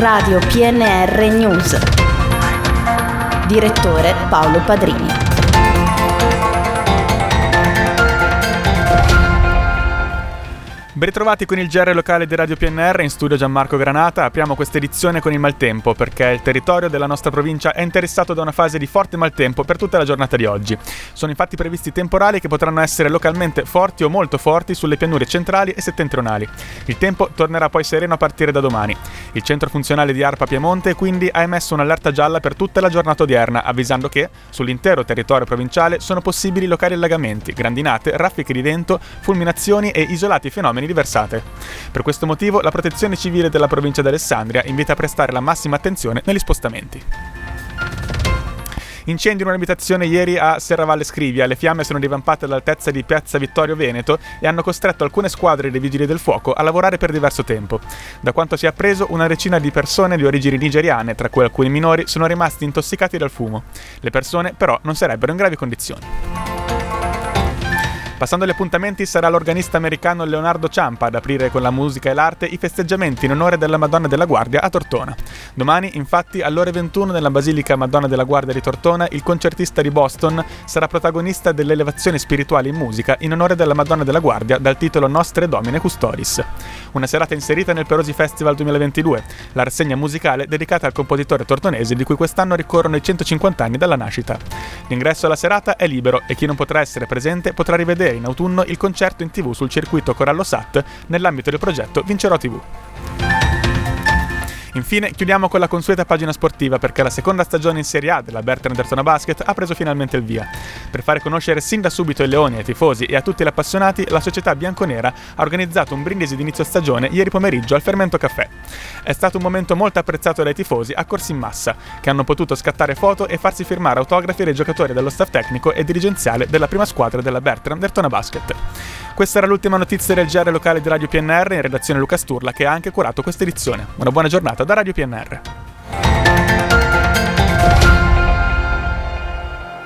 Radio PNR News. Direttore Paolo Padrini. Ben ritrovati con il GR locale di Radio PNR, in studio Gianmarco Granata. Apriamo questa edizione con il maltempo perché il territorio della nostra provincia è interessato da una fase di forte maltempo per tutta la giornata di oggi. Sono infatti previsti temporali che potranno essere localmente forti o molto forti sulle pianure centrali e settentrionali. Il tempo tornerà poi sereno a partire da domani. Il centro funzionale di ARPA Piemonte quindi ha emesso un'allerta gialla per tutta la giornata odierna, avvisando che sull'intero territorio provinciale sono possibili locali allagamenti, grandinate, raffiche di vento, fulminazioni e isolati fenomeni versate. Per questo motivo la Protezione Civile della provincia di Alessandria invita a prestare la massima attenzione negli spostamenti. Incendio in un'abitazione ieri a Serravalle Scrivia. Le fiamme sono divampate all'altezza di Piazza Vittorio Veneto e hanno costretto alcune squadre dei vigili del fuoco a lavorare per diverso tempo. Da quanto si è appreso, una decina di persone di origini nigeriane, tra cui alcuni minori, sono rimasti intossicati dal fumo. Le persone però non sarebbero in gravi condizioni. Passando agli appuntamenti sarà l'organista americano Leonardo Ciampa ad aprire con la musica e l'arte i festeggiamenti in onore della Madonna della Guardia a Tortona. Domani, infatti, alle ore 21 nella Basilica Madonna della Guardia di Tortona, il concertista di Boston sarà protagonista delle elevazioni spirituali in musica in onore della Madonna della Guardia dal titolo Nostre Domine Custoris. Una serata inserita nel Perosi Festival 2022, la rassegna musicale dedicata al compositore tortonese di cui quest'anno ricorrono i 150 anni dalla nascita. L'ingresso alla serata è libero e chi non potrà essere presente potrà rivedere in autunno il concerto in tv sul circuito Corallo Sat nell'ambito del progetto Vincerò TV. Infine chiudiamo con la consueta pagina sportiva perché la seconda stagione in Serie A della Bertrand Dertona Basket ha preso finalmente il via. Per fare conoscere sin da subito i leoni ai tifosi e a tutti gli appassionati, la società bianconera ha organizzato un brindisi di inizio stagione ieri pomeriggio al Fermento Caffè. È stato un momento molto apprezzato dai tifosi accorsi in massa, che hanno potuto scattare foto e farsi firmare autografi dai giocatori dello staff tecnico e dirigenziale della prima squadra della Bertrand Dertona Basket. Questa era l'ultima notizia del GR locale di Radio PNR in redazione Luca Sturla che ha anche curato questa edizione. Una buona giornata da Radio PNR.